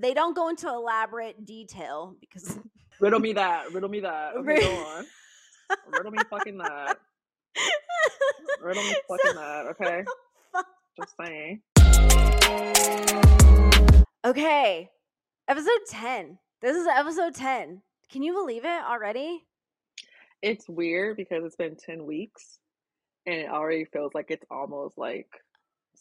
they don't go into elaborate detail because riddle me that. Riddle me that. Okay, go on. riddle me fucking that. Riddle me fucking so, that. Okay. Just saying. Okay. Episode 10. This is episode 10. Can you believe it already? It's weird because it's been 10 weeks and it already feels like it's almost like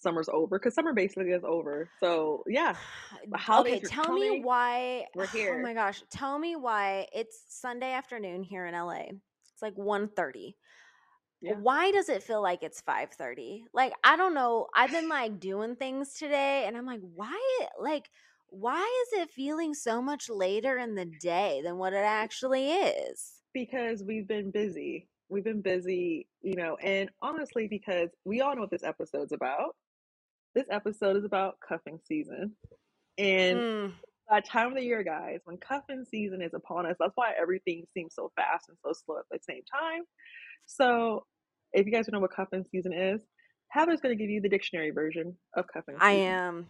summer's over because summer basically is over. So yeah. okay, tell me why we're oh here. Oh my gosh. Tell me why it's Sunday afternoon here in LA. It's like 1.30. Yeah. Why does it feel like it's 5:30? Like I don't know. I've been like doing things today and I'm like, why like why is it feeling so much later in the day than what it actually is? Because we've been busy. We've been busy, you know, and honestly because we all know what this episode's about. This episode is about cuffing season. And mm. that time of the year, guys, when cuffing season is upon us, that's why everything seems so fast and so slow at the same time so if you guys don't know what cuffing season is, Heather's going to give you the dictionary version of cuffing season. I am.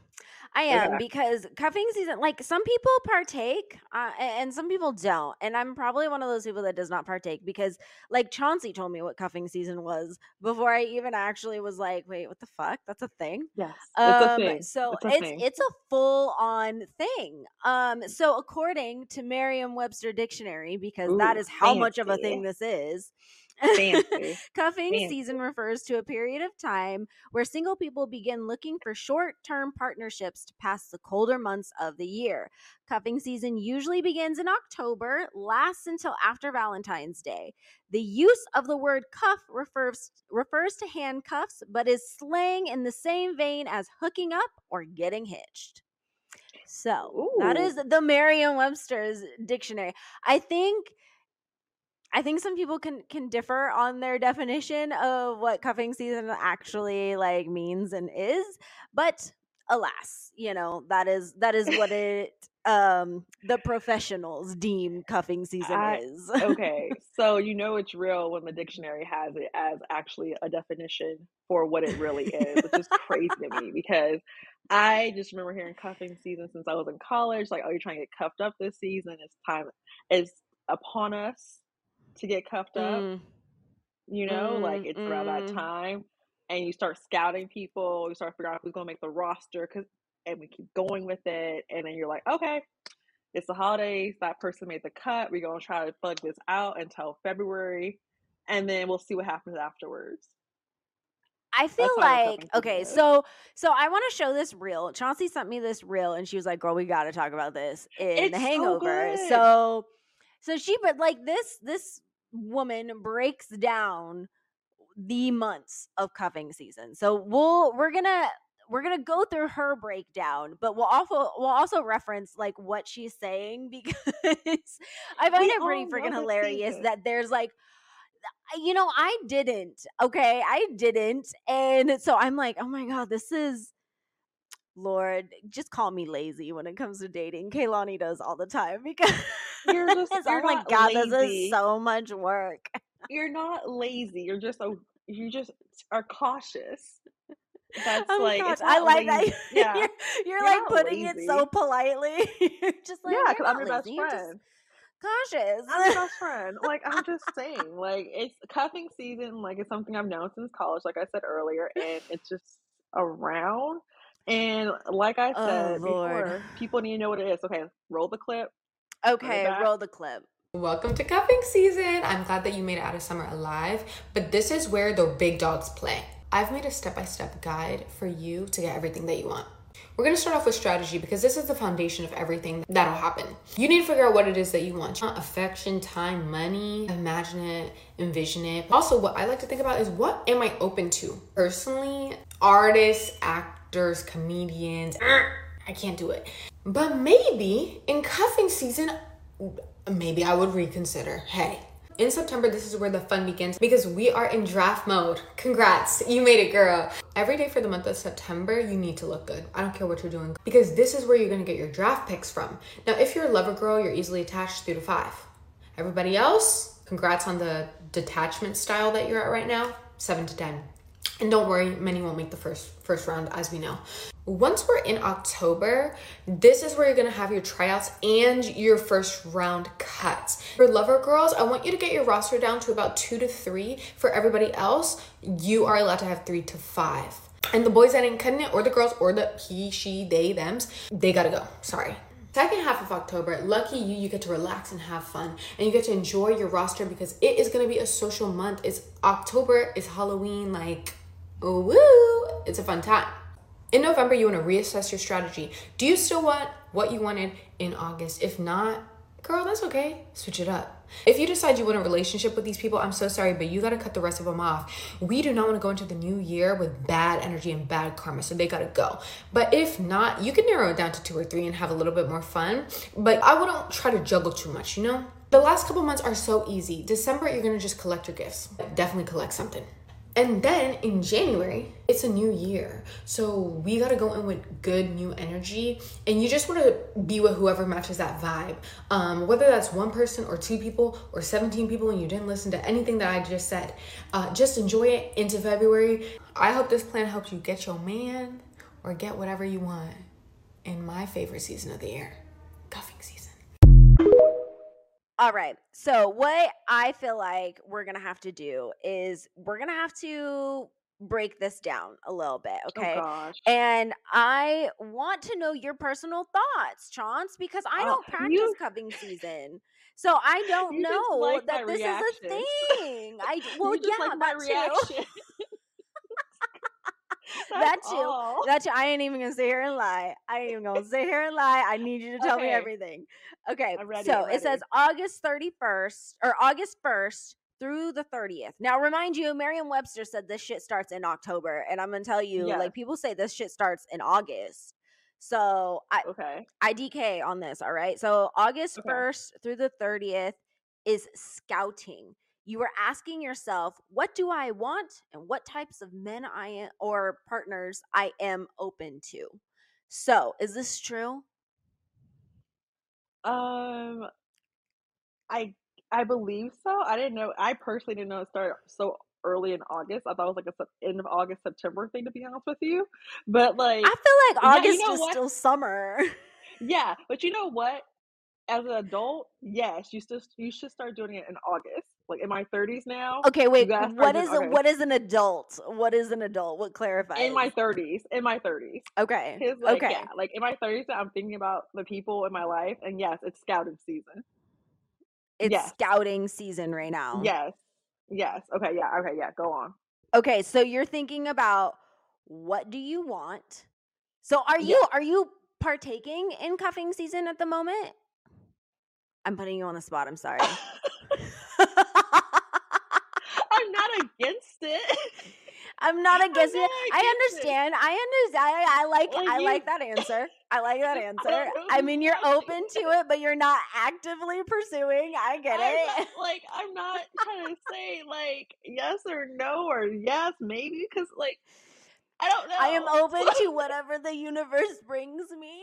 I am because cuffing season, like some people partake uh, and some people don't. And I'm probably one of those people that does not partake because, like, Chauncey told me what cuffing season was before I even actually was like, wait, what the fuck? That's a thing? Yes. Um, it's a um, thing. So it's, a it's, it's a full on thing. Um, so according to Merriam Webster Dictionary, because Ooh, that is how fancy. much of a thing this is. Cuffing Fancy. season refers to a period of time where single people begin looking for short term partnerships to pass the colder months of the year. Cuffing season usually begins in October, lasts until after Valentine's Day. The use of the word cuff refers, refers to handcuffs, but is slang in the same vein as hooking up or getting hitched. So Ooh. that is the Merriam Webster's dictionary. I think I think some people can can differ on their definition of what cuffing season actually like means and is, but alas, you know, that is that is what it um the professionals deem cuffing season I, is. okay. So you know it's real when the dictionary has it as actually a definition for what it really is, which is crazy to me because I just remember hearing cuffing season since I was in college. Like, oh, you're trying to get cuffed up this season. It's time. It's upon us to get cuffed up. Mm. You know, mm, like it's mm. around that mm. time, and you start scouting people. You start figuring out who's going to make the roster, cause and we keep going with it, and then you're like, okay, it's the holidays. That person made the cut. We're gonna try to bug this out until February, and then we'll see what happens afterwards. I feel like okay, so so I want to show this reel. Chauncey sent me this reel, and she was like, "Girl, we got to talk about this in it's The Hangover." So, so, so she, but like this, this woman breaks down the months of cuffing season. So we'll we're gonna we're gonna go through her breakdown, but we'll also we'll also reference like what she's saying because I find we it pretty freaking hilarious that there's like you know I didn't okay I didn't and so I'm like oh my god this is Lord just call me lazy when it comes to dating Kaylani does all the time because oh you're just you're oh my god lazy. this is so much work you're not lazy you're just a you just are cautious that's oh like I like lazy. that. Yeah. you're, you're, you're like putting lazy. it so politely. you're just like yeah, because I'm your best friend. Cautious. I'm your best friend. Like I'm just saying, like it's cuffing season. Like it's something I've known since college. Like I said earlier, and it's just around. And like I oh, said oh, before, people need to know what it is. Okay, roll the clip. Okay, roll the clip. Welcome to cuffing season. I'm glad that you made it out of summer alive, but this is where the big dogs play. I've made a step by step guide for you to get everything that you want. We're gonna start off with strategy because this is the foundation of everything that'll happen. You need to figure out what it is that you want. Affection, time, money, imagine it, envision it. Also, what I like to think about is what am I open to? Personally, artists, actors, comedians, I can't do it. But maybe in cuffing season, maybe I would reconsider. Hey, in September, this is where the fun begins because we are in draft mode. Congrats, you made it, girl. Every day for the month of September, you need to look good. I don't care what you're doing because this is where you're gonna get your draft picks from. Now, if you're a lover girl, you're easily attached three to five. Everybody else, congrats on the detachment style that you're at right now, seven to 10. And don't worry, many won't make the first first round as we know. Once we're in October, this is where you're gonna have your tryouts and your first round cuts. For lover girls, I want you to get your roster down to about two to three. For everybody else, you are allowed to have three to five. And the boys that ain't cutting it, or the girls, or the he, she, they, thems, they gotta go. Sorry. Second half of October, lucky you, you get to relax and have fun and you get to enjoy your roster because it is gonna be a social month. It's October, it's Halloween, like, woo, it's a fun time. In November, you wanna reassess your strategy. Do you still want what you wanted in August? If not, girl, that's okay. Switch it up. If you decide you want a relationship with these people, I'm so sorry, but you gotta cut the rest of them off. We do not wanna go into the new year with bad energy and bad karma, so they gotta go. But if not, you can narrow it down to two or three and have a little bit more fun. But I wouldn't try to juggle too much, you know? The last couple months are so easy. December, you're gonna just collect your gifts. Definitely collect something. And then in January, it's a new year. So we got to go in with good new energy. And you just want to be with whoever matches that vibe. Um, whether that's one person or two people or 17 people and you didn't listen to anything that I just said, uh, just enjoy it into February. I hope this plan helps you get your man or get whatever you want in my favorite season of the year. All right. So what I feel like we're gonna have to do is we're gonna have to break this down a little bit, Oh okay? gosh. And I want to know your personal thoughts, Chance, because I Oh, don't practice you cuffing season. So I don't know like that this is a thing. I well, yeah, like my reaction. That That's too. all. That too. I ain't even gonna sit here and lie. I ain't even gonna sit here and lie. I need you to tell me everything. Okay. Ready, So it says August 31st or August 1st through the 30th. Now, remind you, Merriam Webster said this shit starts in October. And I'm gonna tell you, Yes. like, people say this shit starts in August. So I, Okay. I DK on this, all right? So August Okay. 1st through the 30th is scouting. You are asking yourself, what do I want and what types of men I am or partners I am open to. So, is this true? Um, I I believe so. I didn't know. I personally didn't know it started so early in August. I thought it was like a end of August, September thing. To be honest with you, but like, I feel like yeah, you August know is what? still summer. Yeah, but you know what? As an adult, yes, you still you should start doing it in August. Like in my 30s now, Okay, wait. What is okay. what is an adult? What is an adult? What clarifies? In my 30s, in my 30s. okay. Like Okay. yeah, like in my 30s, I'm thinking about the people in my life, and yes, it's scouting season. It's Yes, scouting season right now. yes, yes. Okay, yeah, okay, yeah. Go on. Okay, so you're thinking about what do you want? So are you are you partaking in cuffing season at the moment? I'm putting you on the spot. I'm sorry. I'm not against it. I'm not I'm against it. not I against it. understand. I understand. I, I like Like I you, like that answer. I like that answer. don't I mean, you're open to it, but you're not actively pursuing. I get I'm it. not like I'm not trying to say like yes or no or yes maybe because like I don't know. I am open to whatever the universe brings me.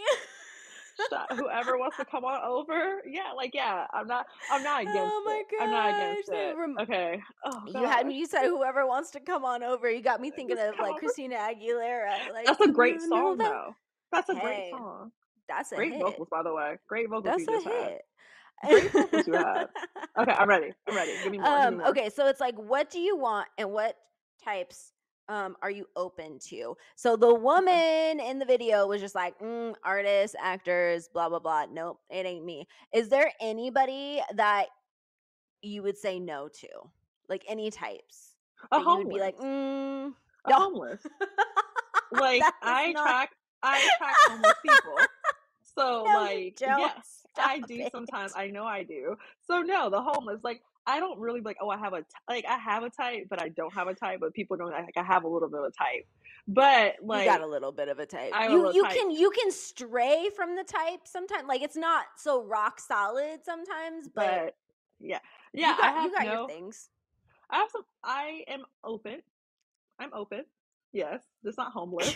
Whoever wants to come on over, yeah, like yeah, I'm not, I'm not against oh my it. I'm not against it rem- Okay. Oh You had me. You said whoever wants to come on over. You got me thinking just of like over. Christina Aguilera. Like, That's a great song over. though. That's a great song. that's a Great hit. vocals, by the way. Great vocals That's you a had. hit. Great vocals you have. Okay, I'm ready. I'm ready. Give me more. Give me um. more. Okay. So it's like, what do you want, and what types um are you open to? So the woman in the video was just like, mm, artists, actors, blah blah blah. Nope, it ain't me. Is there anybody that you would say no to? Like any types A that you would be homeless. like, mm, A no. homeless. Like I not. attract, I attract homeless people. So No, like, yes, I do it. sometimes. I know I do. So no, the homeless, like I don't really like, oh, I have a t- like I have a type, but I don't have a type, but people don't like I have a little bit of a type. But You got a little bit of a type. I You you type. can you can stray from the type sometimes. Like it's not so rock solid sometimes, but But yeah. you Yeah, I got you got your things. I have some I am open. I'm open. Yes. It's not homeless.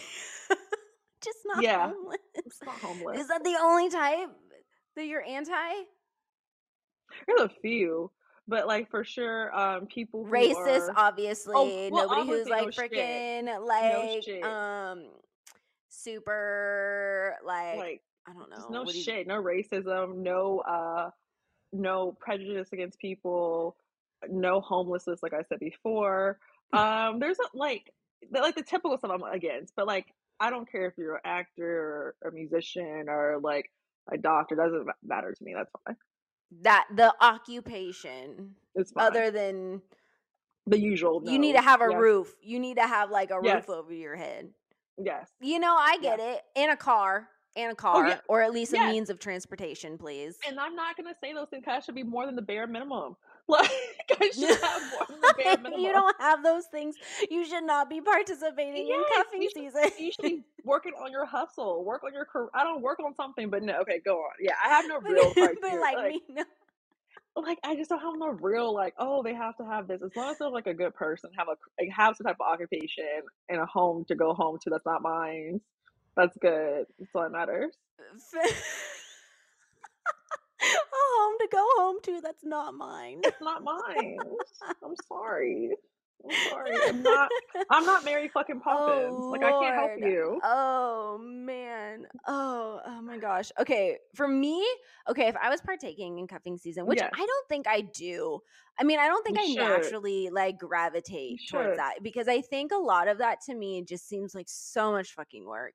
Just not Yeah. homeless. It's not homeless. Is that the only type that you're anti? There's a few, but like for sure, um, people racist, are, obviously. Oh, well, Nobody who's like no freaking like no um super like, like I don't know. No shit, no racism, no uh no prejudice against people, no homelessness like I said before. Um there's a, like like the typical stuff I'm against, but like I don't care if you're an actor or a musician or like a doctor, doesn't matter to me. That's fine that the occupation other than the usual no. you need to have a yes. roof you need to have like a yes. roof over your head yes you know i get yes. it in a car in a car oh, yeah. or at least a means of transportation please and i'm not going to say those things because should be more than the bare minimum like I should have more than the bare minimum. you don't have those things. You should not be participating yes, in cuffing you season. you should be working on your hustle. Work on your career. I don't work on something, but no. Okay, go on. Yeah, I have no real but like, like me, no. Like I just don't have no real like. Oh, they have to have this. As long as they're like a good person, have a like, have some type of occupation and a home to go home to. That's not mine. That's good. That's all that matters. Home to go home to that's not mine. It's not mine. I'm sorry. I'm sorry. I'm not I'm not Mary fucking oh, Poppins. Oh, like I can't help you. Oh man. Oh, oh my gosh. Okay. For me, okay, if I was partaking in cuffing season, which yes. I don't think I do. I mean, I don't think you I should. naturally like gravitate towards that because I think a lot of that to me just seems like so much fucking work.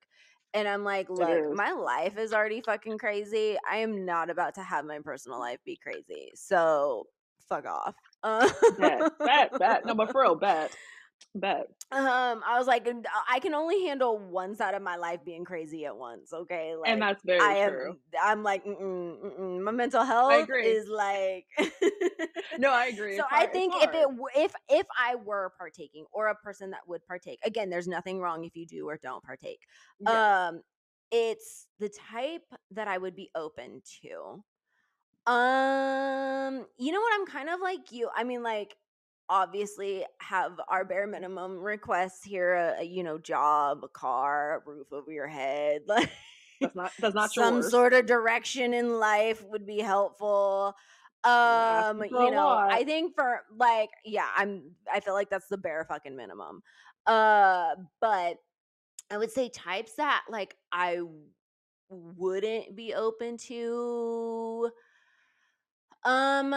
And I'm like, look, my life is already fucking crazy. I am not about to have my personal life be crazy. So fuck off. Uh, bet, bet, bet. No, but for real, bet. Bet. Um, I was like, I can only handle one side of my life being crazy at once. Okay, like, and that's very I true. Am, I'm like, mm-mm, mm-mm. my mental health is like. no, I agree. So I think if it if if I were partaking or a person that would partake, again, there's nothing wrong if you do or don't partake. Yeah. Um, it's the type that I would be open to. Um, you know what? I'm kind of like you. I mean, like obviously have our bare minimum requests here a, a, you know job a car a roof over your head like that's not that's not some yours. sort of direction in life would be helpful. Um you know i think for like yeah i'm i feel like that's the bare fucking minimum. Uh but i would say types that like i wouldn't be open to um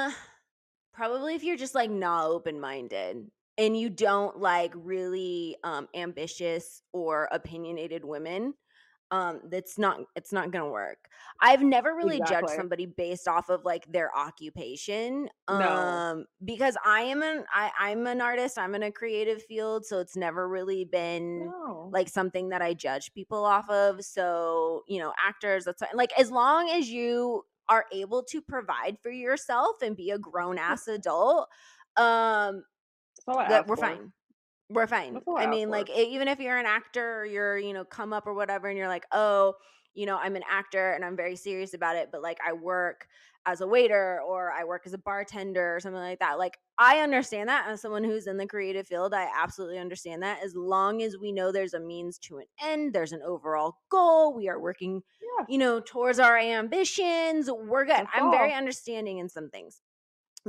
probably if you're just like not open minded and you don't like really um ambitious or opinionated women um that's not it's not gonna work i've never really exactly. judged somebody based off of like their occupation um no. because i am an i i'm an artist i'm in a creative field so it's never really been no. like something that i judge people off of so you know actors that's like as long as you are able to provide for yourself and be a grown ass adult, um, that we're fine. We're fine. I mean, like even if you're an actor or you're, you know, come up or whatever, and you're like, oh, you know, I'm an actor and I'm very serious about it, but like I work as a waiter or I work as a bartender or something like that. Like I understand that as someone who's in the creative field, I absolutely understand that. As long as we know there's a means to an end, there's an overall goal, we are working, yeah. you know, towards our ambitions, we're good. That's I'm all. very understanding in some things.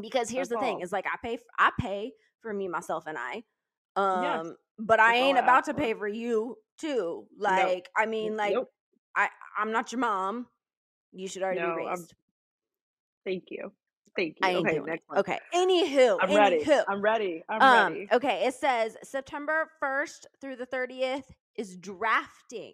Because here's That's the thing, all. is like I pay I pay for me myself and I. Um yes. but I ain't about to pay for you too. Like. I mean like nope. I I'm not your mom. You should already no, be raised. I'm, Thank you. Thank you. okay, next one. Okay. Anywho, I'm anywho. ready. I'm ready. I'm um, ready. Okay, it says September 1st through the 30th is drafting.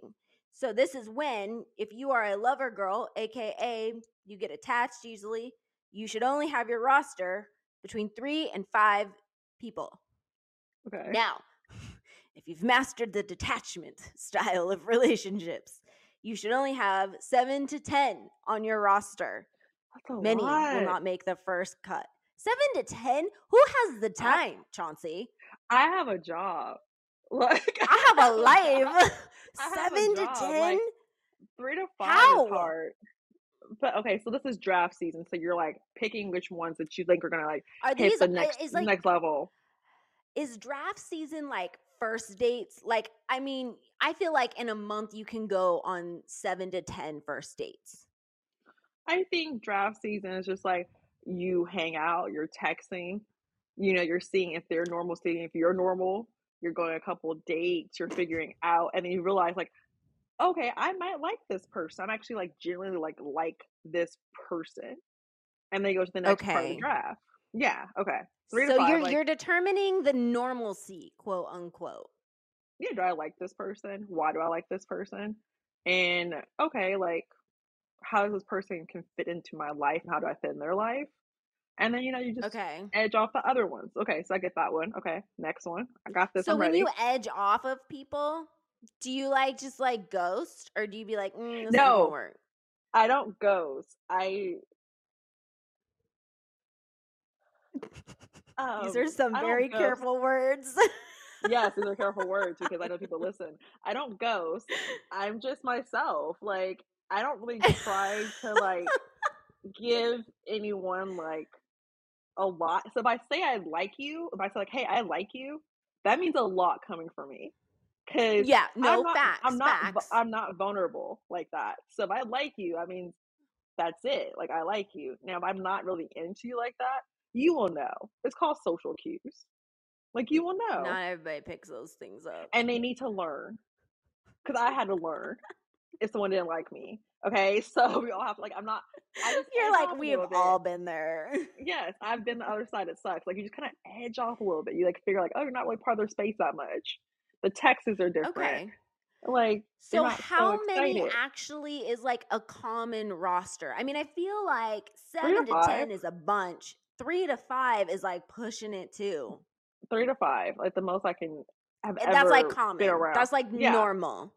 So this is when, if you are a lover girl, aka you get attached easily, you should only have your roster between three and five people. Okay. Now, if you've mastered the detachment style of relationships, you should only have seven to ten on your roster Many lot. will not make the first cut. Seven to ten? Who has the time, I, Chauncey? I have a job. Like I have a life. Seven a to ten? Like, three to five How? is hard. But okay, so this is draft season, so you're like picking which ones that you think are gonna like are hit these, the uh, next like, next level. Is draft season like first dates? Like, I mean, I feel like in a month you can go on seven to ten first dates. I think draft season is just like you hang out, you're texting, you know, you're seeing if they're normal, seeing if you're normal, you're going a couple dates, you're figuring out, and then you realize like, okay, I might like this person. I'm actually like genuinely like like this person, and then you go to the next part of the draft. Yeah, okay, three So five. you're Like, you're determining the normalcy, quote unquote. yeah, do I like this person? Why do I like this person? And okay, like, how does this person can fit into my life? and How do I fit in their life? And then you know you just Okay. edge off the other ones. Okay, so I get that one. Okay, next one. I got this. So when you edge off of people, do you like just like ghost or do you be like, mm, this No. work? I don't ghost. I These um, are some very ghost. careful words. Yes, these are careful words because I know people listen. I don't ghost. I'm just myself. Like I don't really try to like give anyone like a lot. So if I say I like you, if I say like, "Hey, I like you," that means a lot coming from me. Cause yeah, no I'm not, facts. I'm not, facts. I'm not vulnerable like that. So if I like you, I mean, that's it. Like I like you. Now, if I'm not really into you like that, you will know. It's called social cues. Like you will know, Not everybody picks those things up. and they need to learn. Cause I had to learn if someone didn't like me. Okay, so we all have to like. I'm not. I just You're like, we have bit. all been there. Yes, I've been the other side. It sucks. Like you just kind of edge off a little bit. You like figure like, oh, you're not really part of their space that much. The texts are different. Okay. Like So how many actually is like a common roster? I mean, I feel like seven to five. ten is a bunch. Three to five is like pushing it too. three to five, like the most I can have And that's like common. That's like Yeah. normal.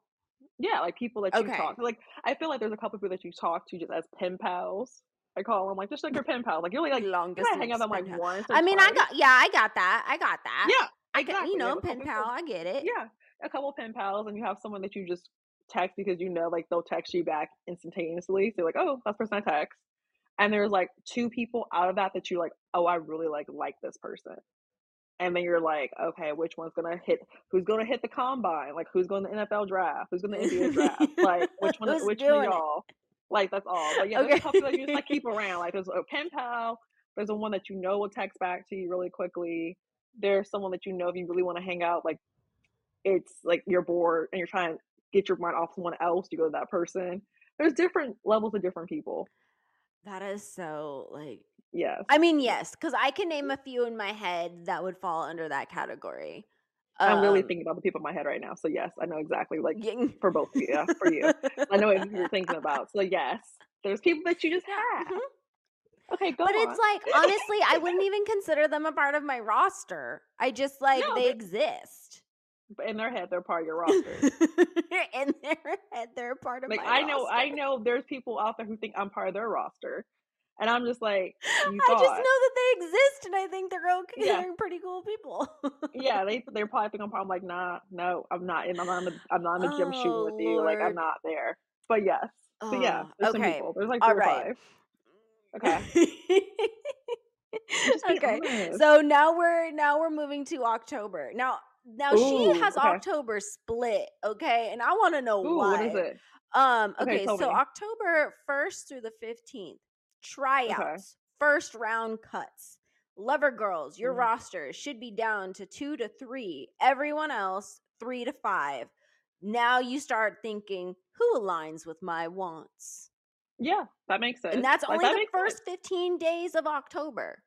yeah, like people that you Okay. talk. Like I feel like there's a couple people that you talk to just as pen pals. I call them like just like your pen pals. Like you're only like Long you might hang out with them like pal. once. I mean, I got yeah, I got that. I got that. yeah, I got you know, pen pal. people- I get it. Yeah, a couple pen pals, and you have someone that you just text because you know like they'll text you back instantaneously. So like, oh, that's person I text. And there's like two people out of that that you like, oh, I really like like this person. And then you're like, okay, which one's gonna hit? Who's gonna hit the combine? Like, who's going to the NFL draft? Who's going to the NBA draft? Like, which one? Which one of doing it? y'all? Like, that's all. But yeah, there's a couple that you just like keep around. Like, there's a pen pal. There's a one that you know will text back to you really quickly. There's someone that you know if you really want to hang out, like it's like you're bored and you're trying to get your mind off someone else, you go to that person. There's different levels of different people. That is so like Yes. I mean, yes, because I can name a few in my head that would fall under that category. I'm really Um, thinking about the people in my head right now. So yes, I know exactly like for both of you. Yeah, for you. I know what you're thinking about. So yes, there's people that you just have. Mhm. Okay, go But on. it's like honestly, I wouldn't even consider them a part of my roster. I just like No, they they- exist. In their head, they're part of your roster. In their head, they're part of like my I know, I know. There's people out there who think I'm part of their roster, and I'm just like, I just know that they exist, and I think they're okay. Yeah. They're pretty cool people. yeah, they they're probably think I'm. I'm like, nah, no, I'm not. in I'm not. In the, I'm not in the gym shooting Oh, with you. Like I'm oh, not there. But yes. So yeah, Oh, there's some people. There's like All three or five. Okay. Okay. honest. So now we're now we're moving to October. Now now Ooh, she has okay. October split, okay? And I want to know Ooh, why. what is it? Um, Okay, okay, so me. October 1st through the 15th, tryouts, first round cuts. Lover girls, your Mm. roster should be down to two to three. Everyone else, three to five. Now you start thinking, who aligns with my wants? Yeah, that makes sense. And that's Like, only that the first sense. 15 days of October.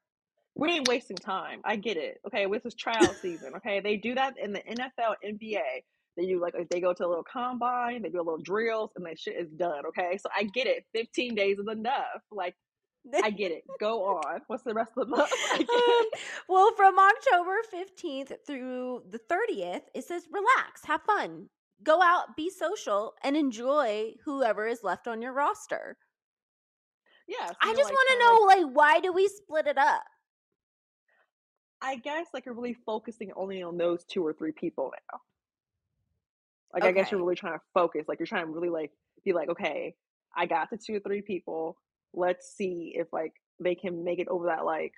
We ain't wasting time. I get it. Okay, this is tryout season. Okay, they do that in the NFL, NBA. They do like they go to a little combine, they do a little drills, and that shit is done. Okay, so I get it. Fifteen days is enough. Like I get it. Go on. What's the rest of the month? Um, well, from October 15th through the 30th, it says relax, have fun, go out, be social, and enjoy whoever is left on your roster. Yeah. so I just like, want to know, like, why do we split it up? I guess like you're really focusing only on those two or three people now. Like I guess you're really trying to focus. Like you're trying to really like be like, okay, I got the two or three people. Let's see if like they can make it over that like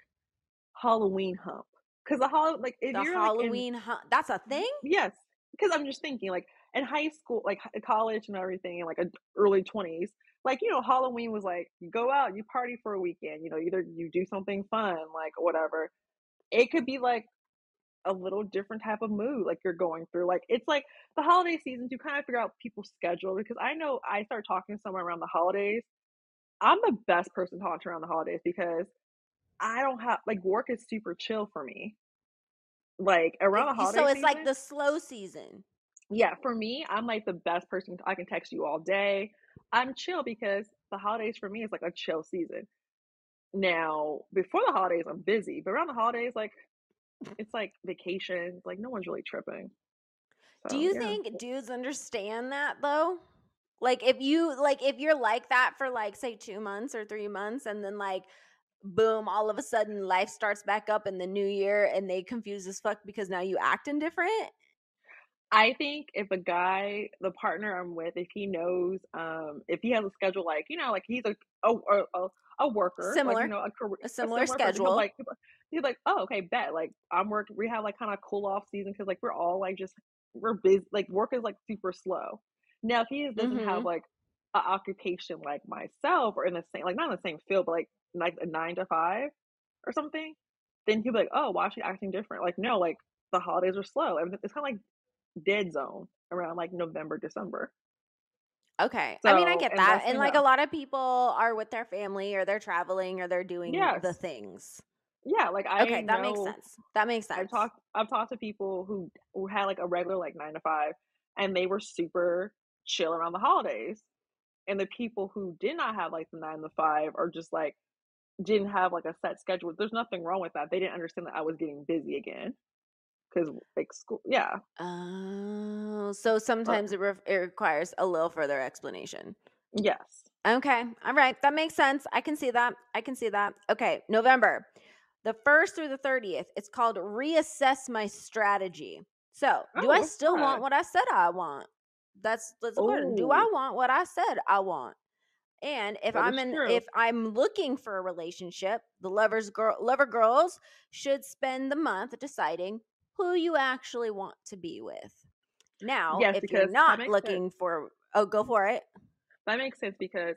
Halloween hump. Because the hol like if The you're like in Halloween, that's a thing? yes, because I'm just thinking like in high school, like college and everything, and like a- early twenties, like you know halloween was like you go out you party for a weekend you know either you do something fun like whatever it could be like a little different type of mood like you're going through like it's like the holiday seasons you kind of figure out people's schedule because i know i start talking to someone around the holidays i'm the best person to talk to around the holidays because i don't have like work is super chill for me. Like around the holidays so it's season, like the slow season. Yeah for me i'm like the best person i can text you all day. I'm chill because the holidays for me is like a chill season. Now, before the holidays, I'm busy, but around the holidays, like it's like vacations, like no one's really tripping. So, Do you yeah. think dudes understand that though? Like if you like if you're like that for like say 2 months or 3 months and then like boom all of a sudden life starts back up in the new year and they confuse as fuck because now you acting different I think if a guy, the partner I'm with, if he knows, um, if he has a schedule like you know, like he's a oh, a, a worker, similar, like, you know, a, career, a similar, a similar schedule, person, like he's like, oh, okay, bet. Like I'm working. We have like kind of cool off season because like we're all like just we're busy. Like work is like super slow. Now if he doesn't mm-hmm. have like an occupation like myself or in the same like not in the same field, but like like a nine to five or something, then he'll be like, oh, why is she acting different? Like no, like the holidays are slow. It's kind of like dead zone around like November, December. Okay. So, I mean, I get that. And like a lot of people are with their family or they're traveling or they're doing yes. the things. Yeah, like I Okay, that makes sense. That makes sense. I've talked I've talked to people who who had like a regular like 9 to 5 and they were super chill around the holidays. And the people who did not have like the 9 to 5 are just like didn't have like a set schedule. There's nothing wrong with that. They didn't understand that I was getting busy again because like school yeah. Oh so sometimes it, re- it requires a little further explanation. Yes. Okay all right that makes sense i can see that i can see that. Okay november the 1st through the 30th it's called reassess my strategy. So do oh, i still that? want what i said i want? That's that's important do i oh. want what i said i want? And if that I'm in true. if I'm looking for a relationship, the lovers girl lover girls should spend the month deciding who you actually want to be with. Now, yes, if you're not looking sense. for, oh, go for it. That makes sense because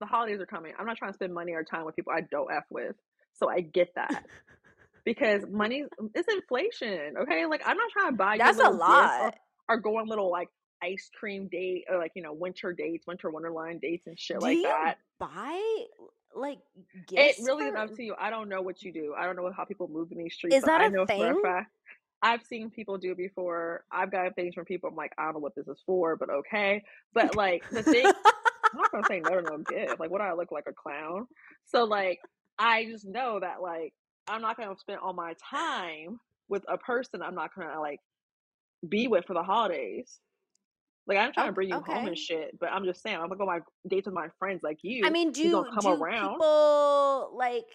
the holidays are coming. I'm not trying to spend money or time with people I don't f with, so I get that. because money mm, is inflation. Okay, like I'm not trying to buy. That's a lot. Or, or go on little like ice cream date or like you know winter dates, winter wonderland dates and shit do like that. Buy like it really is up to you. I don't know what you do. I don't know how people move in these streets. Is that I a know thing? For a fact, I've seen people do it before. I've gotten things from people. I'm like, I don't know what this is for, but okay. But like the thing, I'm not gonna say no to no gift. Like, what do I look like a clown? So like, I just know that like I'm not gonna spend all my time with a person I'm not gonna like be with for the holidays. Like I'm trying oh, to bring you okay. home and shit, but I'm just saying I'm gonna go on my dates with my friends like you. I mean, do come do around. people like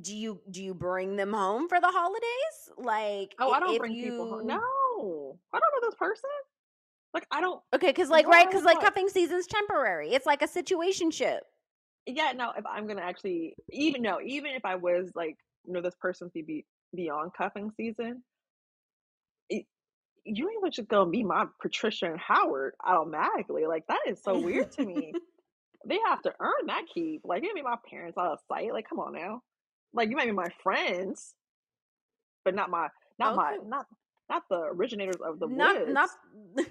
do you do you bring them home for the holidays? Like, oh, I don't bring you... people home. No, I don't know this person. Like, I don't. Okay, because like right, because like cuffing season's temporary. It's like a situation ship. Yeah, no. If I'm gonna actually, even no, even if I was like, you know, this person to be beyond cuffing season, it, you ain't just gonna be my Patricia and Howard automatically. Like that is so weird to me. they have to earn that keep. Like, you be my parents out of sight. Like, come on now. Like you might be my friends, but not my not okay. my not not the originators of the not not the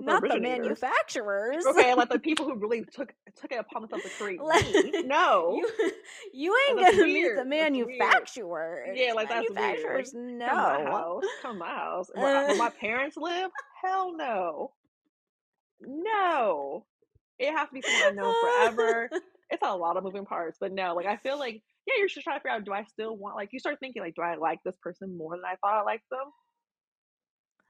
not the manufacturers. Okay, like the people who really took took it upon themselves to create me. No, you, you ain't gonna meet the manufacturers. Yeah, like that's weird. No, come my house. Come my house. Where, my parents live? Hell no. No, it has to be someone I know forever. It's a lot of moving parts, but no, like I feel like yeah, you're just trying to figure out do I still want like you start thinking like do I like this person more than I thought I liked them?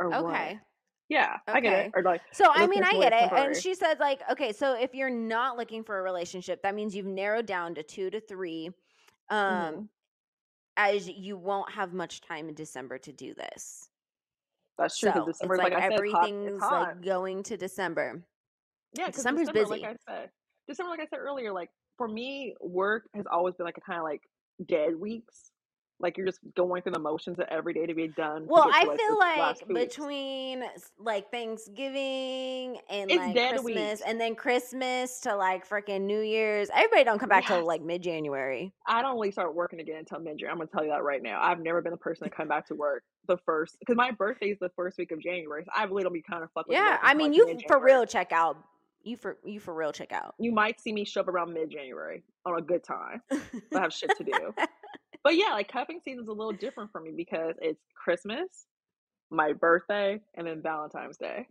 Or okay. What? Yeah, okay. I get it. Or like So I mean I get it. And she said like, okay, so if you're not looking for a relationship, that means you've narrowed down to two to three. Um mm-hmm. as you won't have much time in December to do this. That's true. So December, it's like, like everything's hot, hot. like going to December. Yeah, December's December, busy. Like I said, December, like I said earlier, like for me, work has always been like a kind of like dead weeks. Like you're just going through the motions of every day to be done. Well, I feel like between like Thanksgiving and it's like Christmas, and then Christmas to like freaking New Year's, everybody don't come back yes. till like mid January. I don't really start working again until mid January. I'm gonna tell you that right now. I've never been the person to come back to work the first because my birthday is the first week of January. So I really don't be kind of fucking. Yeah, I mean, you for real check out. You for you for real check out. You might see me show up around mid January on a good time. I have shit to do. but yeah, like cuffing season is a little different for me because it's Christmas, my birthday, and then Valentine's Day.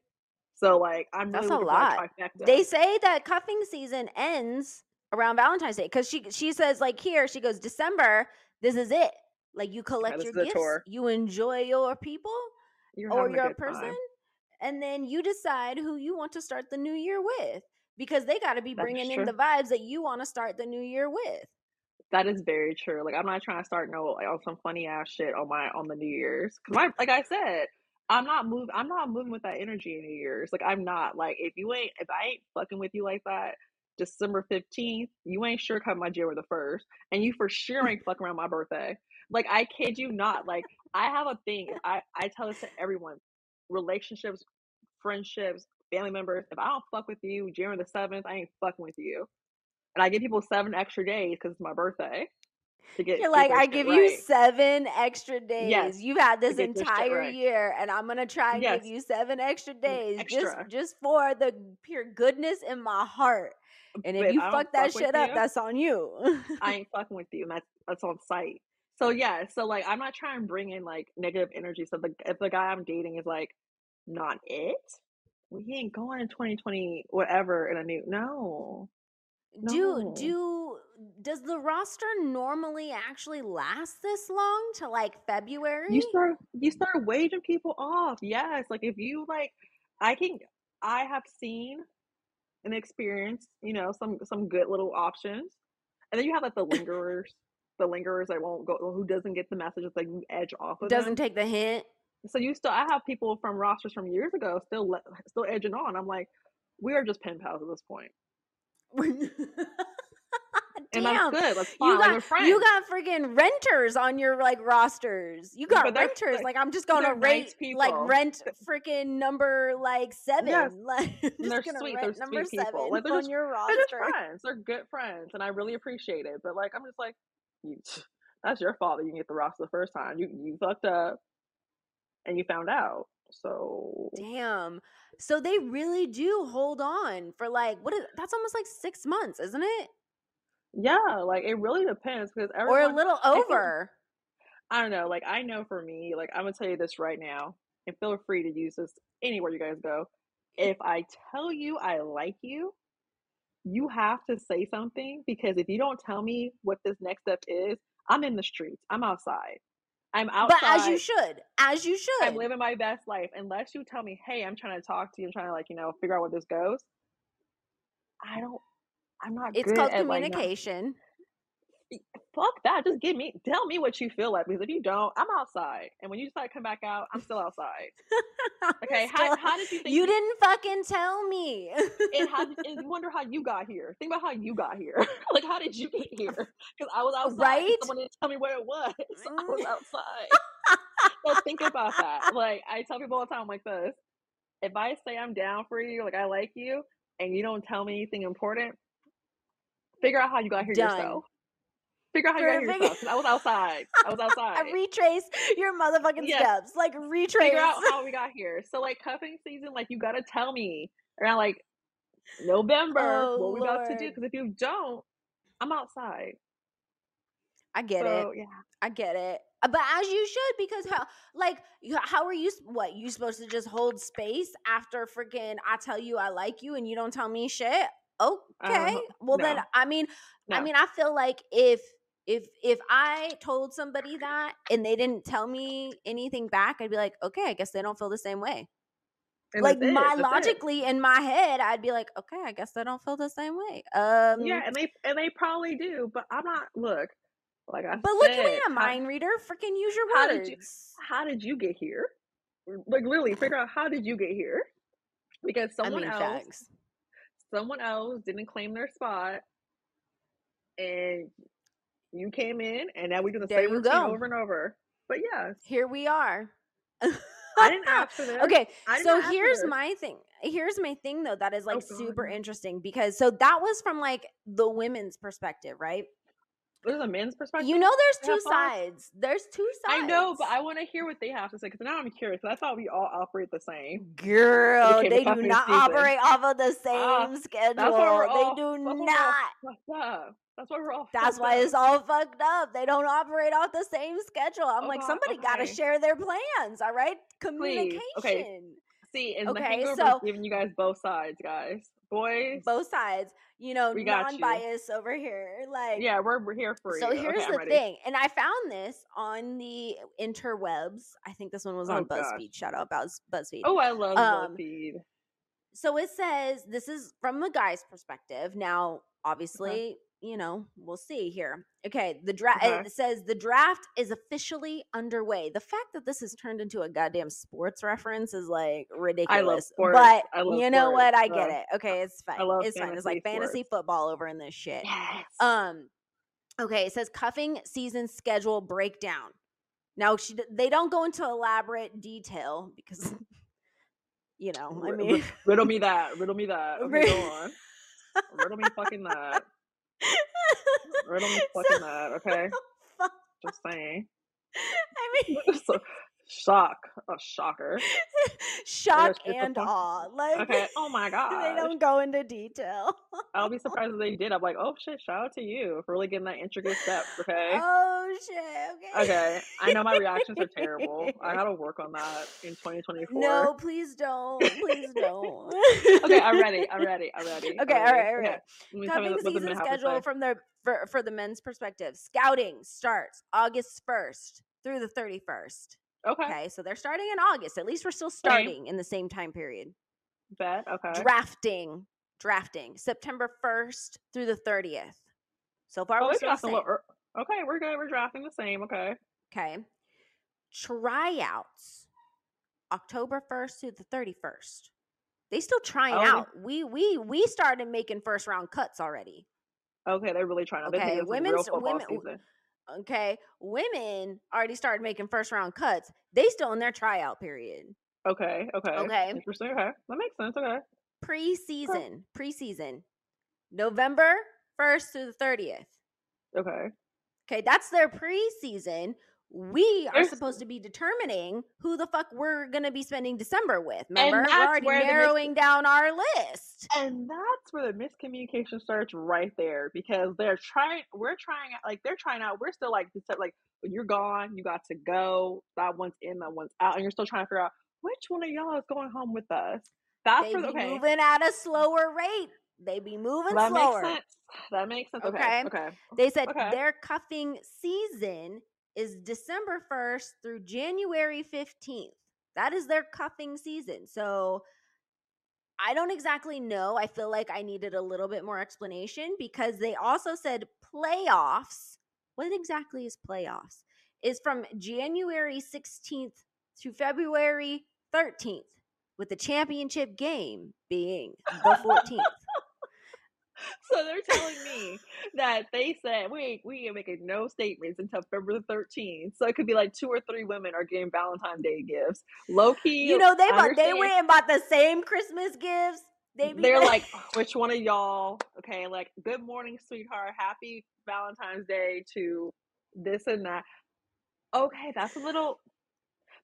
So like I'm really that's a lot. They say that cuffing season ends around Valentine's Day because she she says like here she goes December. This is it. Like you collect yeah, your gifts, you enjoy your people You're or your person, time. And then you decide who you want to start the new year with because they got to be bringing in the vibes that you want to start the new year with. That is very true. Like I'm not trying to start no like on some funny ass shit on my on the New Year's. Cause my like I said, I'm not moving. I'm not moving with that energy in New Year's. Like I'm not. Like if you ain't, if I ain't fucking with you like that, December fifteenth, you ain't sure come my January the first, and you for sure ain't fucking around my birthday. Like I kid you not. Like I have a thing. I I tell this to everyone. Relationships, friendships, family members. If I don't fuck with you January the seventh, I ain't fucking with you and I give people seven extra days because it's my birthday. To get You're like, I give right. you seven extra days. Yes, You've had this entire right. year, and I'm gonna try and yes. give you seven extra mm, days extra. just just for the pure goodness in my heart. And if but you fuck that fuck shit up, you, that's on you. I ain't fucking with you, and that's that's on site. So yeah, so like I'm not trying to bring in like negative energy. So the if the guy I'm dating is like not it, we ain't going in 2020 whatever in a new no. Do do does the roster normally actually last this long to like February? You start you start waging people off. Yes, like if you like, I can. I have seen and experienced, you know, some some good little options, and then you have like the lingerers, the lingerers that won't go, who doesn't get the messages, like you edge off of doesn't them. take the hint. So you still, I have people from rosters from years ago still still edging on. I'm like, we are just pen pals at this point. Damn. and that's good. That's. You got, you got freaking renters on your like rosters. You got renters. Like, like, I'm just gonna rate like rent freaking number like seven. Yes. Like they're sweet. They're number sweet seven people. Like, they're on just, your roster. They're just friends. They're good friends, and I really appreciate it. But like I'm just like, you, that's your fault that you get the roster the first time. You you fucked up, and you found out. So damn. So they really do hold on for like what is that's almost like six months, isn't it? Yeah, like it really depends because or a little over. I, I don't know. Like I know for me, like I'm gonna tell you this right now, and feel free to use this anywhere you guys go. If I tell you I like you, you have to say something because if you don't tell me what this next step is, I'm in the streets. I'm outside. I'm outside. But as you should, as you should. I'm living my best life. Unless you tell me, hey, I'm trying to talk to you, I'm trying to like, you know, figure out where this goes. I don't I'm not It's called communication. Like, fuck that. Just give me, tell me what you feel like. Because if you don't, I'm outside. And when you decide to come back out, I'm still outside. Okay. How, how did you think? You, didn't fucking tell me. and how? And you wonder how you got here. Think about how you got here. like, how did you get here? Because I was outside. Right. Someone didn't tell me where it was. So I was outside. so think about that. Like I tell people all the time, like this. If I say I'm down for you, like I like you, and you don't tell me anything important, figure out how you got here Done. yourself. Figure out how you got here. I was outside. I was outside. retrace your motherfucking yes. steps. Like retrace. Figure out how we got here. So like cuffing season, like you gotta tell me around like November oh, what we Lord. about to do. Because if you don't, I'm outside. I get so, it. Yeah, I get it. Uh, but as you should, because how, like, how are you? What you supposed to just hold space after freaking I tell you I like you and you don't tell me shit? Okay, um, well no. then, I mean, no. I mean, I feel like if if if I told somebody that and they didn't tell me anything back, I'd be like, okay, I guess they don't feel the same way. And like my logically it. in my head, I'd be like, okay, I guess they don't feel the same way. Um, yeah, and they and they probably do, but I'm not. Look, like I but said, look, ain't a mind reader. Freaking use your how words. Did you, how did you get here? Like literally, figure out how did you get here? Because someone I mean, else, facts. someone else didn't claim their spot, and You came in, and now we do the there same routine go. over and over. But yeah, here we are. I didn't ask for this. Okay, so here's my thing. Here's my thing though that is oh, like oh, super interesting because so that was from like the women's perspective, right? There's a men's perspective. You know, there's two sides. There's two sides. I know, but I want to hear what they have to say because now I'm curious. I thought we all operate the same. Girl, they do not season. operate off of the ah, same uh, schedule. All, they do not. That's why we're all. That's why up. it's all fucked up. They don't operate off the same schedule. I'm oh, like, somebody okay. got to share their plans. All right, communication. Please. Okay. See, and okay, the so giving you guys both sides, guys, boys, both sides. You know, non-bias over here. Like, yeah, we're we're here for so you. So here's okay, the thing, and I found this on the interwebs. I think this one was on oh, BuzzFeed. Gosh. Shout out Buzz BuzzFeed. Oh, I love um, BuzzFeed. So it says this is from the guy's perspective. Now, obviously, you know, we'll see here. Okay, the draft okay. it says the draft is officially underway. The fact that this has turned into a goddamn sports reference is like ridiculous. But you know sports. what? I get it. Okay, it's fine. it's fine. It's like sports. fantasy football over in this shit. Yes. Um okay, it says cuffing season schedule breakdown. Now she they don't go into elaborate detail because you know, I mean riddle me that. Riddle me that. Okay, go on. riddle me fucking that. Riddle me fucking so, that, okay? Just saying. I mean, shock, a shocker, shock and awe. Like, okay, oh my god, they don't go into detail. I'll be surprised if they did. I'm like, oh shit, shout out to you for really getting that intricate step. Okay. Oh shit. Okay. Okay, I know my reactions are terrible. I gotta work on that in 2024. No, please don't. Please don't. okay, I'm ready. I'm ready. I'm ready. Okay, all right, all right. Okay. Cuffing season schedule from the for, for the men's perspective. Scouting starts August 1st through the 31st. Okay. Okay. So they're starting in August. At least we're still starting okay. in the same time period. Bet. Okay. Drafting. Drafting. September 1st through the 30th. So far, oh, we're still the little, Okay, we're good. We're drafting the same. Okay. Okay. Tryouts. October 1st through the 31st. They still trying oh, out. We we we started making first round cuts already. Okay, they're really trying out. Okay, women's women. Season. Okay, women already started making first round cuts. They still in their tryout period. Okay. Okay. Okay. Interesting. Okay, that makes sense. Okay. Preseason. Okay. Preseason. November first through the thirtieth. Okay. Okay, that's their preseason we are supposed to be determining who the fuck we're gonna be spending December with. Remember, we're already narrowing mis- down our list. And that's where the miscommunication starts right there because they're trying we're trying like they're trying out, we're still like like you're gone, you got to go, that one's in, that one's out, and you're still trying to figure out which one of y'all is going home with us. That's they for, okay. moving at a slower rate. They be moving that slower. Makes sense. That makes sense. Okay. Okay. okay. They said okay. their cuffing season is December 1st through January 15th. That is their cuffing season. So I don't exactly know. I feel like I needed a little bit more explanation because they also said playoffs. What exactly is playoffs? Is from January 16th to February 13th, with the championship game being the 14th. So they're telling me that they said, wait, we ain't making no statements until February the 13th. So it could be like two or three women are getting Valentine's Day gifts. Low key. You know, they bought, they went and bought the same Christmas gifts. They They're like, oh, which one of y'all? Okay, like, good morning, sweetheart. Happy Valentine's Day to this and that. Okay, that's a little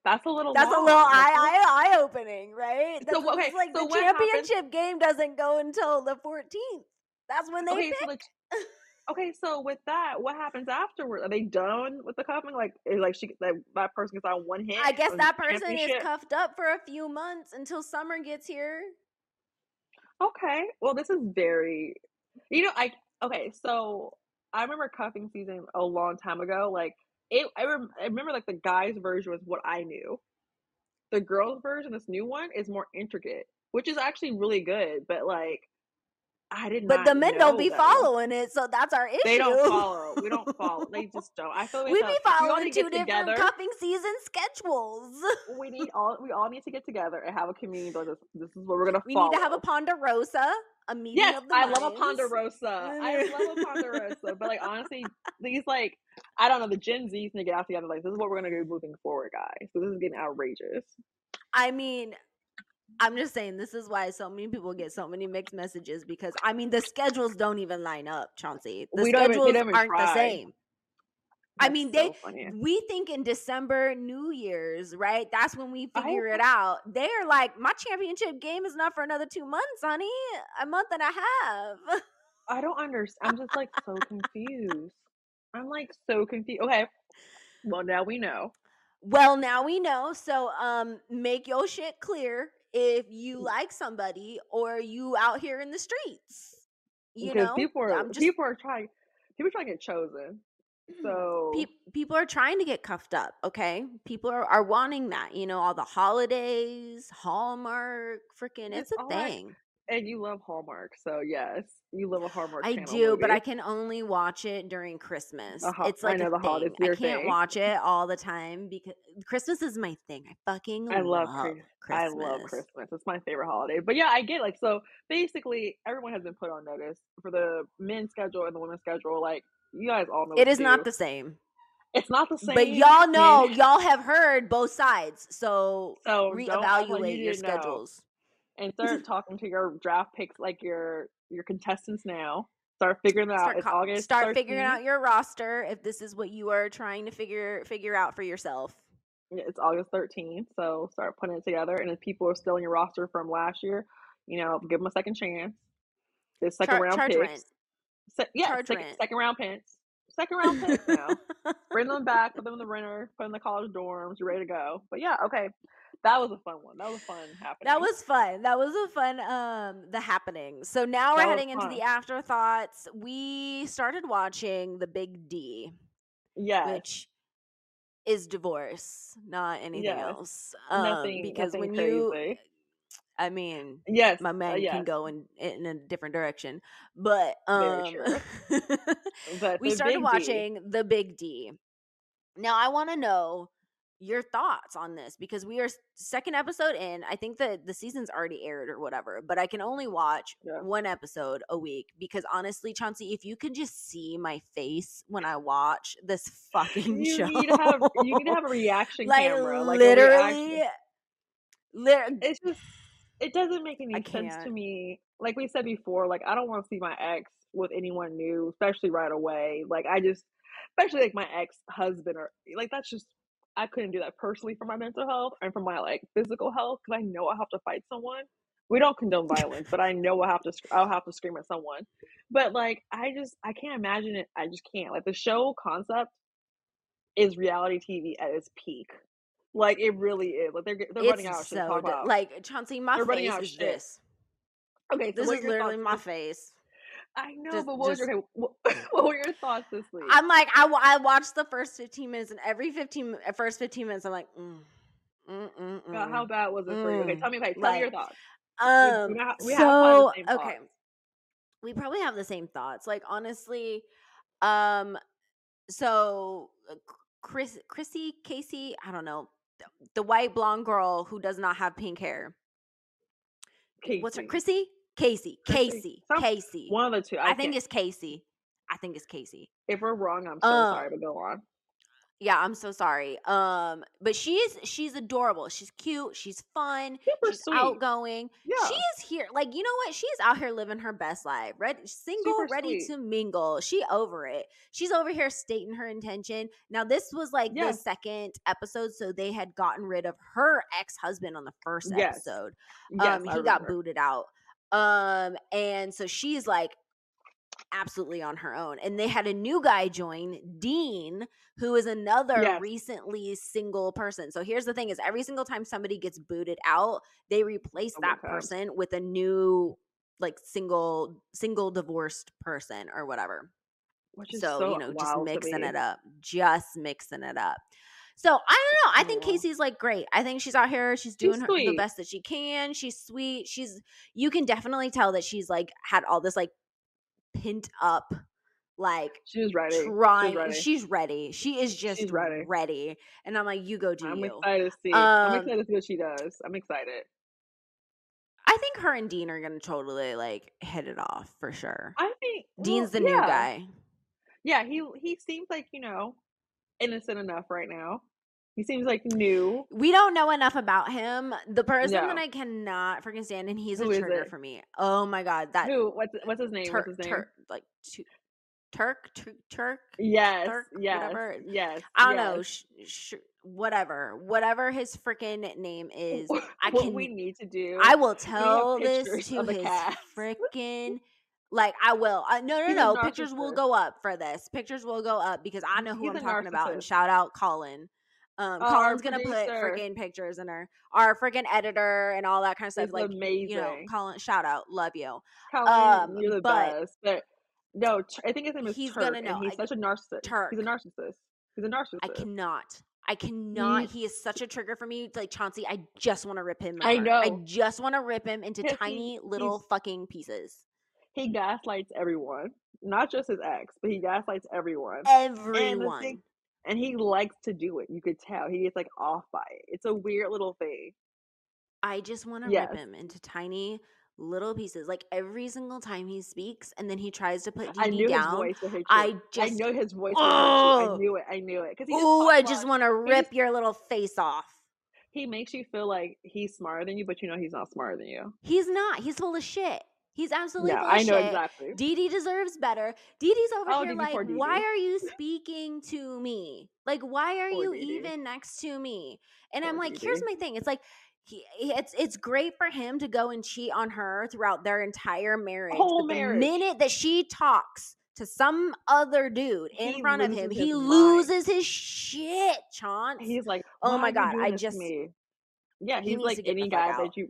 that's a little. That's long. a little eye eye eye opening, right? That's so okay, like so the championship game doesn't go until the 14th. That's when they okay, pick. So like, okay, so with that, what happens afterward? Are they done with the cuffing? Like, is like she like that person gets on one hand. I guess that person is cuffed up for a few months until summer gets here. Okay, well, this is very, you know, I okay. So I remember cuffing season a long time ago. Like it, I, rem- I remember like the guys' version was what I knew. The girls' version, this new one, is more intricate, which is actually really good. But like I did But the men don't be that. following it, so that's our issue. They don't follow. We don't follow. They just don't. I feel like we be following two different together. cuffing season schedules. We need all. We all need to get together and have a community. This, this is what we're gonna. We follow. need to have a ponderosa. A meeting yes, I love a ponderosa. I love a ponderosa. But like honestly, these like I don't know the Gen Z's need to get out together. Like this is what we're gonna do moving forward, guys. So this is getting outrageous. I mean, I'm just saying this is why so many people get so many mixed messages because I mean the schedules don't even line up, Chauncey. The we schedules even, aren't try. the same. That's I mean, they funny. we think in December, New Year's, right? That's when we figure I, it out. They're like, my championship game is not for another two months, honey. A month and a half. I don't understand. I'm just like so confused. I'm like so confused. Okay. Well, now we know. Well, now we know. So, um, make your shit clear if you mm. like somebody or you out here in the streets. You because know, people are just, people are trying people are trying to get chosen. So pe- people are trying to get cuffed up. Okay, people are, are wanting that. You know, all the holidays, Hallmark, freaking, it's, it's a thing. And you love Hallmark, so yes, you love a Hallmark. I do, movie. but I can only watch it during Christmas. Uh-huh. It's like I know the holidays. I can't thing. watch it all the time because Christmas is my thing. I fucking I love, love Christmas. I love Christmas. It's my favorite holiday. But yeah, I get like so. Basically, everyone has been put on notice for the men's schedule and the women's schedule. Like you guys all know, it is not the same. It's not the same. But y'all know, y'all have heard both sides. So, so reevaluate your schedules. Know and start talking to your draft picks like your your contestants now. Start figuring that start out. August. Start 13th. figuring out your roster if this is what you are trying to figure figure out for yourself. It's August 13th, so start putting it together. And if people are still in your roster from last year, you know, give them a second chance. The second Char- round picks. Se- yeah, second, second round picks. Second round pick now. Bring them back, put them in the renter, put them in the college dorms. You're ready to go. But yeah, okay that was a fun one. That was fun happening. That was fun. That was a fun um the happening. So now that we're heading into the afterthoughts. We started watching The Big D. Yeah. Which is divorce, not anything yes. else. Um, nothing because nothing when crazy. you I mean, yes, my uh, man uh, yes. can go in in a different direction, but um, but we started watching D. the Big D. Now I want to know your thoughts on this because we are second episode in. I think that the season's already aired or whatever, but I can only watch yeah. one episode a week because honestly, Chauncey, if you could just see my face when I watch this fucking you show, need to have you need to have a reaction like, camera, like literally. Li- it's just it doesn't make any sense to me. Like we said before, like I don't want to see my ex with anyone new, especially right away. Like I just, especially like my ex husband or like that's just I couldn't do that personally for my mental health and for my like physical health because I know I have to fight someone. We don't condone violence, but I know I have to. I'll have to scream at someone. But like, I just I can't imagine it. I just can't. Like the show concept is reality TV at its peak. Like it really is. Like they're they're it's running out of shit so d- Like Chauncey, my face is shit. this. Okay, so this is literally my face. I know, just, but what, just, was your, what, what, were your thoughts this week? I'm like, I, I watched the first 15 minutes, and every 15 uh, first 15 minutes, I'm like, mm, mm, mm, God, how bad was it for you? Okay, tell me, okay, tell like, me your thoughts. Um, we, we, we so okay, we probably have the same thoughts. Like honestly, um, so uh, Chris, Chrissy, Casey, I don't know, the, white blonde girl who does not have pink hair. Casey. What's her Chrissy? Casey, Casey, Some, Casey. One of the two. I, I think it's Casey. I think it's Casey. If we're wrong, I'm so um, sorry, but go on. Yeah, I'm so sorry. Um, but she's she's adorable. She's cute. She's fun. Super she's sweet. outgoing. Yeah. She is here. Like, you know what? She's out here living her best life. Ready, single, Super ready sweet. to mingle. She over it. She's over here stating her intention. Now, this was like yes. the second episode, so they had gotten rid of her ex-husband on the first yes. episode. Yes, um, he got booted out. Um, and so she's like absolutely on her own. And they had a new guy join, Dean, who is another yes. recently single person. So here's the thing is every single time somebody gets booted out, they replace oh that person with a new like single single divorced person or whatever. Which is so, so, you know, just mixing it up. Just mixing it up. So I don't know. I think Casey's like great. I think she's out here. She's doing her, the best that she can. She's sweet. She's you can definitely tell that she's like had all this like pent up like she's ready. Trying, she's ready. She's ready. She is just she's ready. ready. And I'm like, you go do I'm you. excited to see. Um, I'm excited to see what she does. I'm excited. I think her and Dean are gonna totally like hit it off for sure. I think Dean's well, the yeah. new guy. Yeah, he he seems like you know innocent enough right now. He seems like new. We don't know enough about him. The person no. that I cannot freaking stand, and he's Who a trigger for me. Oh my god, that Who? What's what's his name? Tur- what's his name? Tur- like two, Turk, Turk, Turk. Yes, Turk, yes, whatever. yes. I don't yes. know. Sh- sh- whatever, whatever his freaking name is. I what can. we need to do. I will tell this to his freaking. Like I will. Uh, no, no, He's no. Pictures will go up for this. Pictures will go up because I know who He's I'm talking about. And shout out Collin. Um, oh, Collin's gonna put freaking pictures in her, our freaking editor and all that kind of stuff. like amazing. You know, Collin, shout out, love you. Collin, um, you're the but, best. But no, I think his name is he's Turk, gonna know. he's I, such a narcissist. Turk. He's a narcissist. He's a narcissist. I cannot. I cannot. He, he is such a trigger for me. Like Chauncey, I just want to rip him. I know. I just want to rip him into tiny he, little fucking pieces. He gaslights everyone, not just his ex, but he gaslights everyone. Everyone. And, he likes to do it. You could tell he gets like off by it. It's a weird little thing. I just want to yes. rip him into tiny little pieces like every single time he speaks and then he tries to put Dee down I just I know his voice oh, I knew it I knew it because oh I just want to rip your little face off he makes you feel like he's smarter than you but you know he's not smarter than you he's not he's full of shit He's absolutely yeah, I know exactly. Dee Dee deserves better. Dee Dee's over oh, here like, why are you speaking to me? Like, why are poor you Dee even next to me? And poor I'm like, Dee here's my thing. It's like he, it's it's great for him to go and cheat on her throughout their entire marriage. Whole but marriage. the minute that she talks to some other dude in he front of him, he mind. loses his shit, Chance. He's like, oh, oh my god, I just me? yeah, he's like any guy that you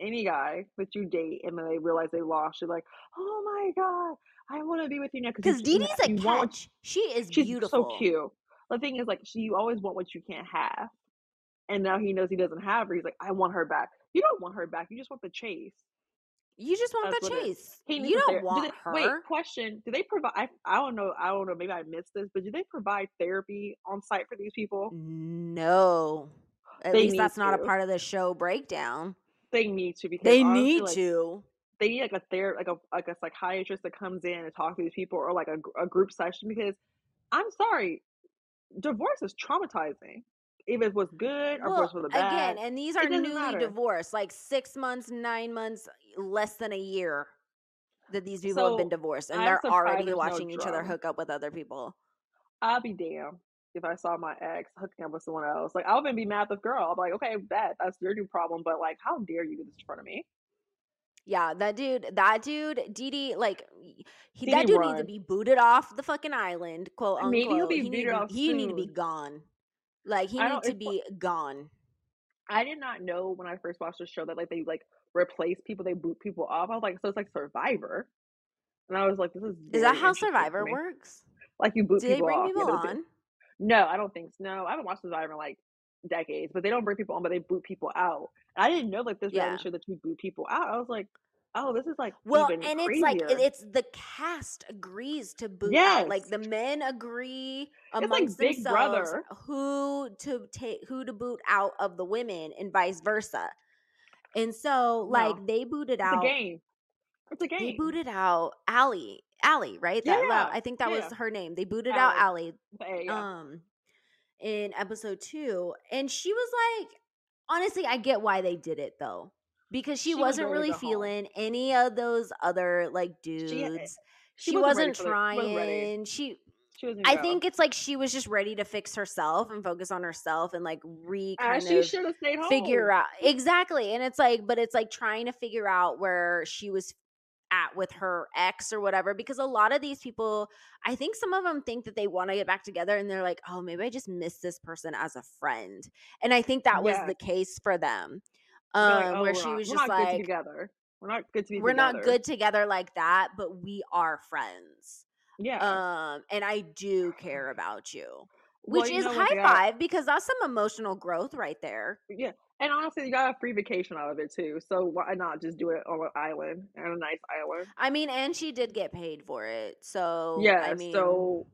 any guy that you date and then they realize they lost, you're like, oh my god, I want to be with you now because Dee Dee's a catch. Want, she is she's beautiful, so cute. The thing is, like, she you always want what you can't have. And now he knows he doesn't have her. He's like, I want her back. You don't want her back. You just want the chase. You just want That's the chase. you don't want do they, her. Wait, question: Do they provide? I, I don't know. I don't know. Maybe I missed this, but do they provide therapy on site for these people? No. At they least that's to. not a part of the show breakdown. They need to because they need like, to. They need like a ther like a like a psychiatrist that comes in and talks to these people, or like a, a group session. Because I'm sorry, divorce is traumatizing if it was good or well, if it was bad. Again, and these are newly matter. divorced, like six months, nine months, less than a year that these people so, have been divorced, and I'm they're already watching no each other hook up with other people. I'll be damned if I saw my ex hooking up with someone else. Like I'll even be mad at the girl. I'll be like, okay, that that's your new problem, but like, how dare you do this in front of me? Yeah, that dude, that dude, Dee, like he, that dude run. needs to be booted off the fucking island, quote unquote. Maybe he'll be he booted off. He need to be gone. Like he needs to be gone. I did not know when I first watched the show that like they like replace people, they boot people off. I was like, so it's like Survivor, and I was like, this is is that how Survivor works? Like you boot Do people they bring off. people yeah, on? No, I don't think so. No, I haven't watched Survivor in like decades, but they don't bring people on, but they boot people out. And I didn't know like this yeah. reality show that you boot people out. I was like, oh, this is like well, and crazier. it's like it's the cast agrees to boot yes. out. Like the men agree amongst like themselves Brother. who to take who to boot out of the women, and vice versa. And so, like no. they booted it's out. Game. It's a game. They booted out Allie. Allie, right? That yeah, I think that yeah. was her name. They booted Allie. out Allie. Yeah. Um, in episode two, and she was like, honestly, I get why they did it though because she, she wasn't was really feeling home. any of those other like dudes. She, she, she wasn't, wasn't trying. She I go. think it's like she was just ready to fix herself and focus on herself and like re kind she should have stayed home. Figure out exactly, and it's like, but it's like trying to figure out where she was at with her ex or whatever. Because a lot of these people, I think some of them think that they want to get back together, and they're like, oh, maybe I just miss this person as a friend, and I think that was the case for them um, like, oh, where she not, was just like, together. We're not good to be. We're together. not good together like that, but we are friends. Yeah. Um, and I do care about you. which well, is high five because that's some emotional growth right there. Yeah, and honestly, you got a free vacation out of it too. So why not just do it on an island and a nice island? I mean, and she did get paid for it. So yeah, I mean, so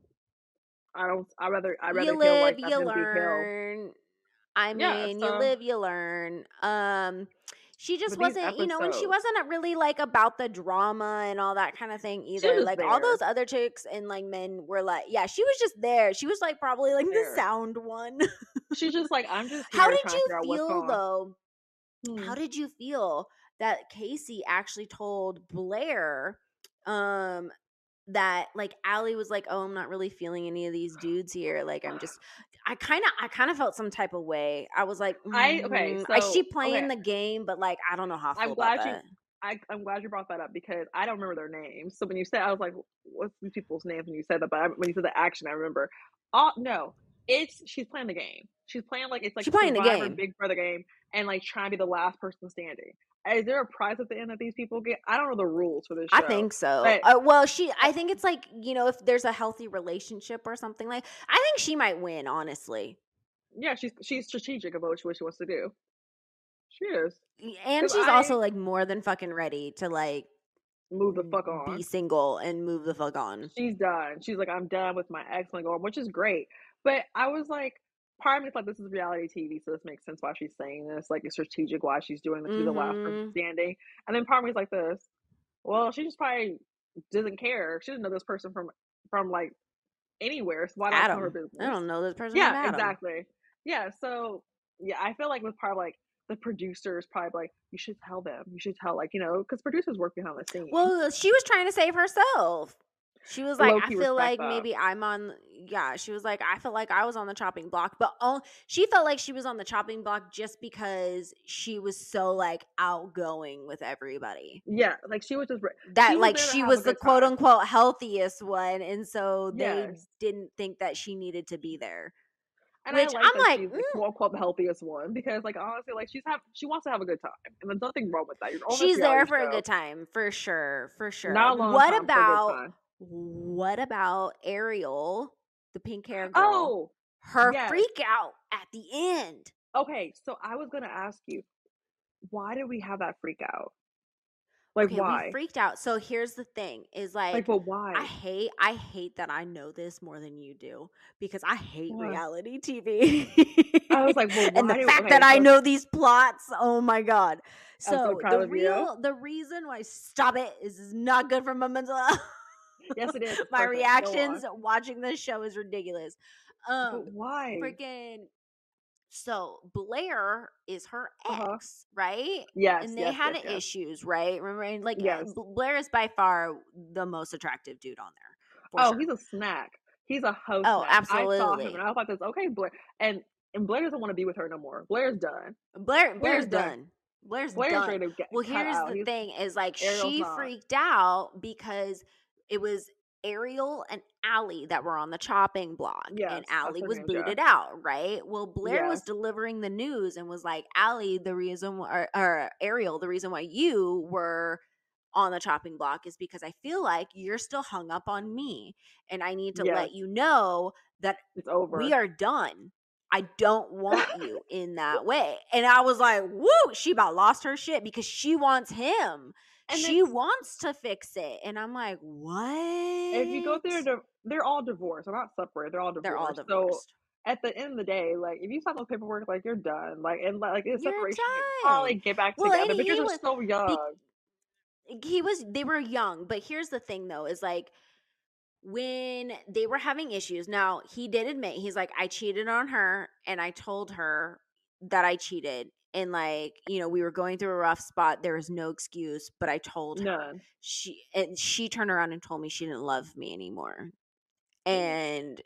I don't. I rather. I rather you live, like you learn. I mean, yeah, so, you live, you learn. Um, she just wasn't, episodes, you know, and she wasn't really like about the drama and all that kind of thing either. Like there. all those other chicks and like men were like, yeah, she was just there. She was like probably like there. the sound one. She's just like, I'm just. How did you feel though? Hmm. How did you feel that Casey actually told Blair um that like Allie was like, "Oh, I'm not really feeling any of these dudes here. Like, I'm just." I kind of, I kind of felt some type of way. I was like, mm, I okay. So, is she playing okay. the game? But like, I don't know how. I am glad you. I, am glad you brought that up because I don't remember their names. So when you said, I was like, "What's these people's names?" When you said that, but I, when you said the action, I remember. Oh no, it's she's playing the game. She's playing like it's like she's playing the game, Big Brother game, and like trying to be the last person standing is there a prize at the end that these people get? I don't know the rules for this. Show, I think so. But, uh, well, she. I think it's like you know, if there's a healthy relationship or something like. I think she might win. Honestly. Yeah, she's she's strategic about what she wants to do. She is, and she's I, also like more than fucking ready to like move the fuck on, be single and move the fuck on. She's done. She's like, I'm done with my ex and going, which is great. But I was like, part of me is like, this is reality TV, so this makes sense why she's saying this. Like, it's strategic why she's doing this. She's the last person mm-hmm. standing. And then part of me is like this. Well, she just probably doesn't care. She doesn't know this person from from like anywhere. So why not her business? I don't know this person. Yeah, exactly. Yeah. So yeah, I feel like with part of like the producers probably like you should tell them you should tell like you know because producers work behind the scenes well she was trying to save herself she was like, I feel like maybe I'm on. Yeah, she was like, I felt like I was on the chopping block, but all, she felt like she was on the chopping block just because she was so like outgoing with everybody. Yeah, like she was just that. She like she was the quote time. unquote healthiest one, and so they yes. didn't think that she needed to be there. And Which I am like, she's mm. quote unquote the healthiest one because, like, honestly, like she's have she wants to have a good time, and there's nothing wrong with that. she's there for show. a good time, for sure, for sure. Not long. what about what about Ariel, the pink hair girl? Oh, her yes. freak out at the end. Okay, so I was gonna ask you, why did we have that freak out? Like okay, why? We freaked out. So here's the thing: is like, like, but why? I hate, I hate that I know this more than you do because I hate what? reality TV. I was like, well, and the fact okay, that so- I know these plots. Oh my god! So, so the real, you. the reason why stop it is, is not good for my mental health yes, it is. My reactions watching this show is ridiculous. Um, but why? Freaking. So Blair is her uh-huh. ex, uh-huh. right? Yes, and they yes, had yes, yes. issues, right? Remember, like yes. Blair is by far the most attractive dude on there. Oh, sure. he's a snack. He's a host. Oh, snack. absolutely. I saw him and I thought this okay, Blair, and and Blair doesn't want to be with her no more. Blair's done. Blair, Blair's, Blair's done. done. Blair's, Blair's done. Ready to get well, here's out. the he's, thing: is like Ariel's she not. freaked out because it was Ariel and Allie that were on the chopping block, yes, and Allie was booted out, right? Well, Blair was delivering the news and was like, "Allie, the reason, or, or Ariel, the reason why you were." on the chopping block is because I feel like you're still hung up on me and I need to yes. let you know that it's over. We are done. I don't want you in that way. And I was like, woo, she about lost her shit because she wants him. And she wants to fix it. And I'm like, what? If you go through, they're all divorced. They're not separated. They're all divorced. They're all divorced. So at the end of the day, like if you sign those paperwork, like you're done. Like and like it's separation, you probably get back well, together. But you're was, so young. He was. They were young, but here's the thing, though, is like when they were having issues. Now he did admit he's like, I cheated on her, and I told her that I cheated, and like you know we were going through a rough spot there was no excuse but i told her. She and she turned around and told me she didn't love me anymore. Mm. and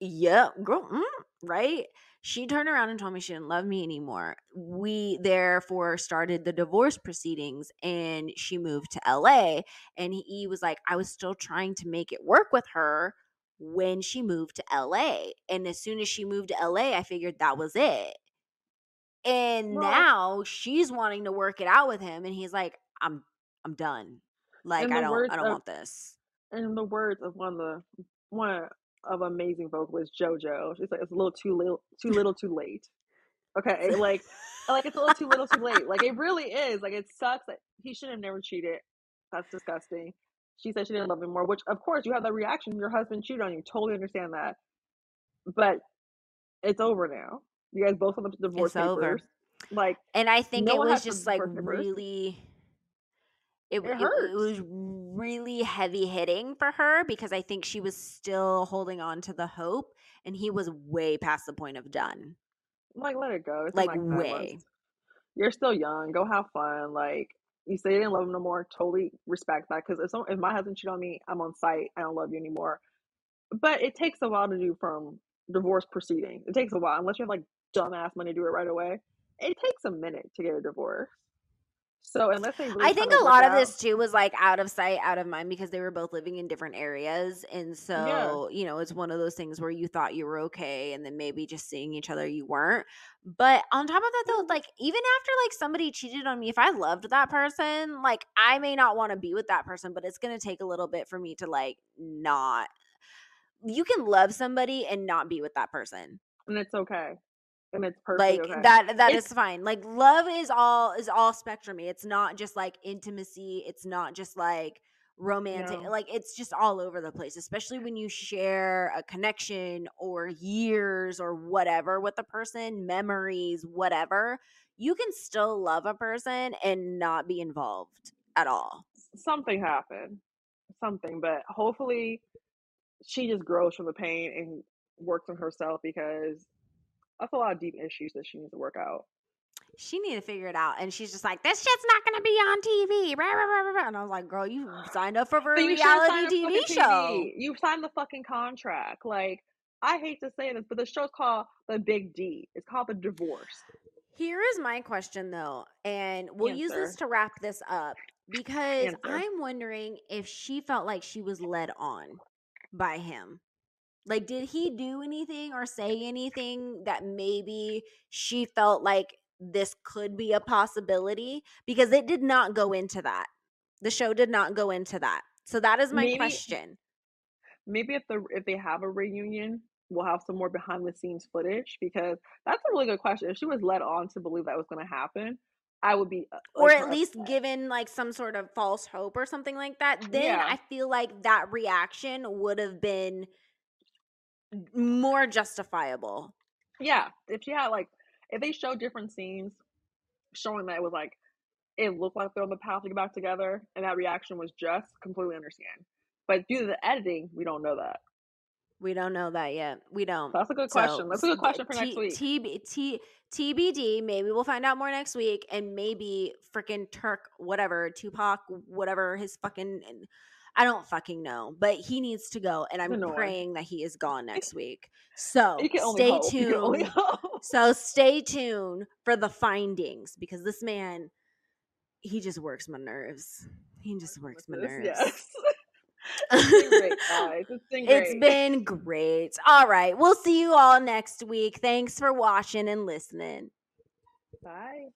yeah girl mm, right? She turned around and told me she didn't love me anymore. We therefore started the divorce proceedings and she moved to la and he was like i was still trying to make it work with her when she moved to la and as soon as she moved to la i figured that was it and well, now she's wanting to work it out with him and he's like i'm i'm done like i don't i don't of, want this in the words of one of the one of amazing vocalist JoJo. She's like, it's a little too little, too little, too late. Okay, like, like it's a little too little, too late. Like it really is. Like it sucks that he should have never cheated. That's disgusting. She said she didn't love him more, which of course you have that reaction. Your husband cheated on you. Totally understand that. But it's over now. You guys both on the divorce it's papers. Over. Like, and I think no it was just like really. It, it, it, it, was really heavy hitting for her because I think she was still holding on to the hope, and he was way past the point of done. Like, let it go. It's like, like way. You're still young. Go have fun. Like, you say you didn't love him no more. Totally respect that. Because if, if my husband cheated on me, I'm on site. I don't love you anymore. But it takes a while to do from divorce proceedings. It takes a while unless you have like dumbass money to do it right away. It takes a minute to get a divorce. So unless they really I think a lot of this too was like out of sight, out of mind because they were both living in different areas. And so, yeah. you know, it's one of those things where you thought you were okay and then maybe just seeing each other you weren't. But on top of that though, mm-hmm. like even after like somebody cheated on me, if I loved that person, like I may not want to be with that person, but it's gonna take a little bit for me to like not you can love somebody and not be with that person. And it's okay and it's perfect. Like okay. that that it's, is fine. Like love is all is all spectrumy. It's not just like intimacy. It's not just like romantic. No. Like it's just all over the place, especially when you share a connection or years or whatever with a person, memories, whatever. You can still love a person and not be involved at all. Something happened. Something, but hopefully she just grows from the pain and works on herself because that's a lot of deep issues that she needs to work out. She need to figure it out, and she's just like, "This shit's not gonna be on TV." And I was like, "Girl, you signed up for a reality TV show. TV. You signed the fucking contract. Like, I hate to say this, but the show's called The Big D. It's called The Divorce." Here is my question, though, and we'll Answer. use this to wrap this up because Answer. I'm wondering if she felt like she was led on by him. Like, did he do anything or say anything that maybe she felt like this could be a possibility? Because it did not go into that. The show did not go into that. So that is my maybe, question. Maybe if the if they have a reunion, we'll have some more behind the scenes footage because that's a really good question. If she was led on to believe that was going to happen, I would be, uh, like, or at least given like some sort of false hope or something like that. Then yeah. I feel like that reaction would have been more justifiable. Yeah, if she had like, if they show different scenes showing that it was like, it looked like they're on the path to get back together, and that reaction was just completely understand. But due to the editing, we don't know that. We don't know that yet. We don't. That's a good question. So, That's a good uh, question for next week. T, T, TBD. Maybe we'll find out more next week, and maybe freaking Turk, whatever, Tupac, whatever his fucking I don't fucking know, but he needs to go, and I'm praying that he is gone next week. So stay hope. tuned. so stay tuned for the findings because this man, he just works my nerves. He just works my nerves. Yes. it's been great, guys. It's been great. It's been great. All right. We'll see you all next week. Thanks for watching and listening. Bye.